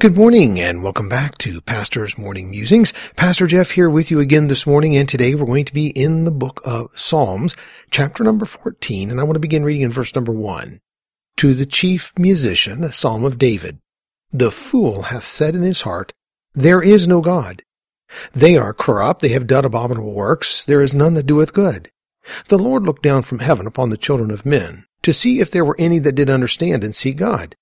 Good morning and welcome back to Pastor's Morning Musings. Pastor Jeff here with you again this morning and today we're going to be in the book of Psalms, chapter number 14, and I want to begin reading in verse number 1. To the chief musician, a psalm of David. The fool hath said in his heart, There is no God. They are corrupt, they have done abominable works, there is none that doeth good. The Lord looked down from heaven upon the children of men, to see if there were any that did understand and seek God.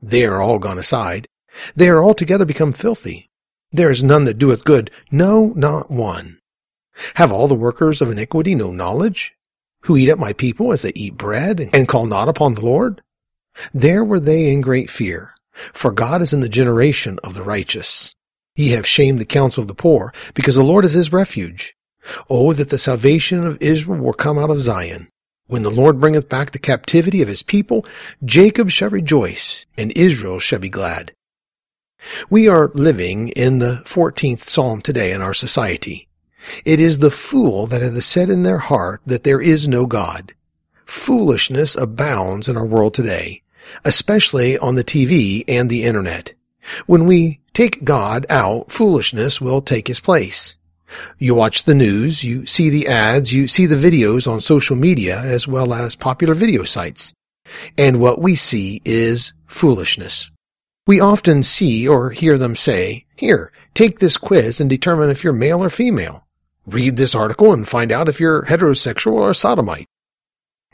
They are all gone aside. They are altogether become filthy. There is none that doeth good, no, not one. Have all the workers of iniquity no knowledge? Who eat up my people as they eat bread, and call not upon the Lord? There were they in great fear, for God is in the generation of the righteous. Ye have shamed the counsel of the poor, because the Lord is his refuge. Oh, that the salvation of Israel were come out of Zion. When the Lord bringeth back the captivity of his people, Jacob shall rejoice, and Israel shall be glad. We are living in the 14th Psalm today in our society. It is the fool that hath said in their heart that there is no God. Foolishness abounds in our world today, especially on the TV and the internet. When we take God out, foolishness will take his place. You watch the news, you see the ads, you see the videos on social media as well as popular video sites. And what we see is foolishness. We often see or hear them say, here, take this quiz and determine if you're male or female. Read this article and find out if you're heterosexual or sodomite.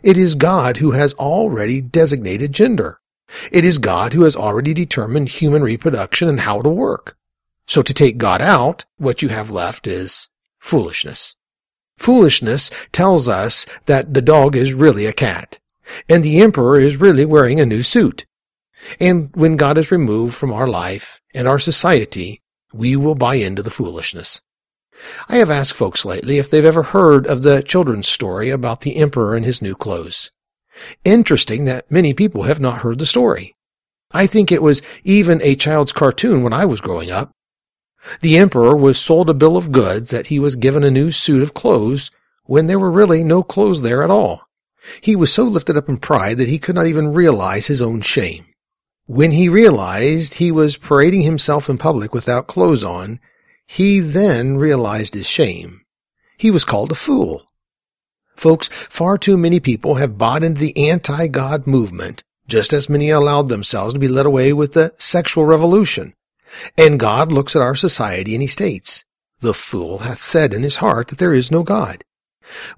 It is God who has already designated gender. It is God who has already determined human reproduction and how to work. So to take God out, what you have left is foolishness. Foolishness tells us that the dog is really a cat, and the emperor is really wearing a new suit. And when God is removed from our life and our society, we will buy into the foolishness. I have asked folks lately if they've ever heard of the children's story about the emperor and his new clothes. Interesting that many people have not heard the story. I think it was even a child's cartoon when I was growing up. The emperor was sold a bill of goods that he was given a new suit of clothes when there were really no clothes there at all. He was so lifted up in pride that he could not even realize his own shame. When he realized he was parading himself in public without clothes on, he then realized his shame. He was called a fool. Folks, far too many people have bought into the anti-God movement, just as many allowed themselves to be led away with the sexual revolution. And God looks at our society and he states, The fool hath said in his heart that there is no God.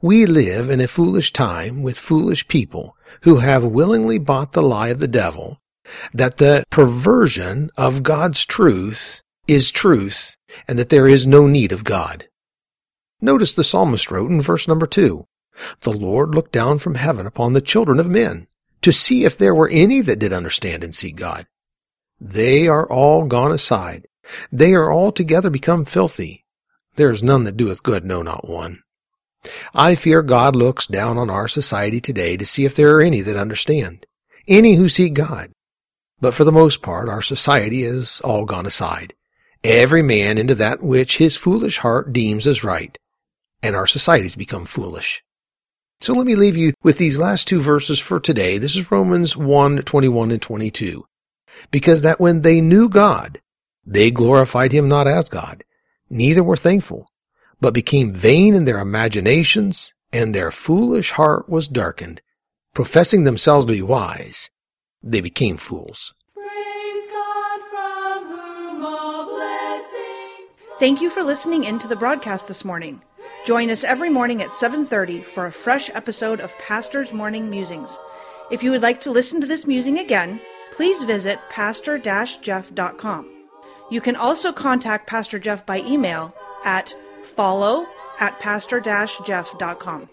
We live in a foolish time with foolish people who have willingly bought the lie of the devil that the perversion of God's truth is truth and that there is no need of God. Notice the psalmist wrote in verse number two, The Lord looked down from heaven upon the children of men to see if there were any that did understand and seek God. They are all gone aside. They are altogether become filthy. There is none that doeth good, no, not one. I fear God looks down on our society today to see if there are any that understand, any who seek God. But for the most part, our society has all gone aside, every man into that which his foolish heart deems as right, and our society's become foolish. So let me leave you with these last two verses for today. This is Romans 1, 21 and 22. Because that when they knew God, they glorified him not as God, neither were thankful, but became vain in their imaginations, and their foolish heart was darkened. Professing themselves to be wise, they became fools. Thank you for listening in to the broadcast this morning. Join us every morning at 7:30 for a fresh episode of Pastor's Morning Musings. If you would like to listen to this musing again, please visit pastor-jeff.com. You can also contact Pastor Jeff by email at follow at pastor-jeff.com.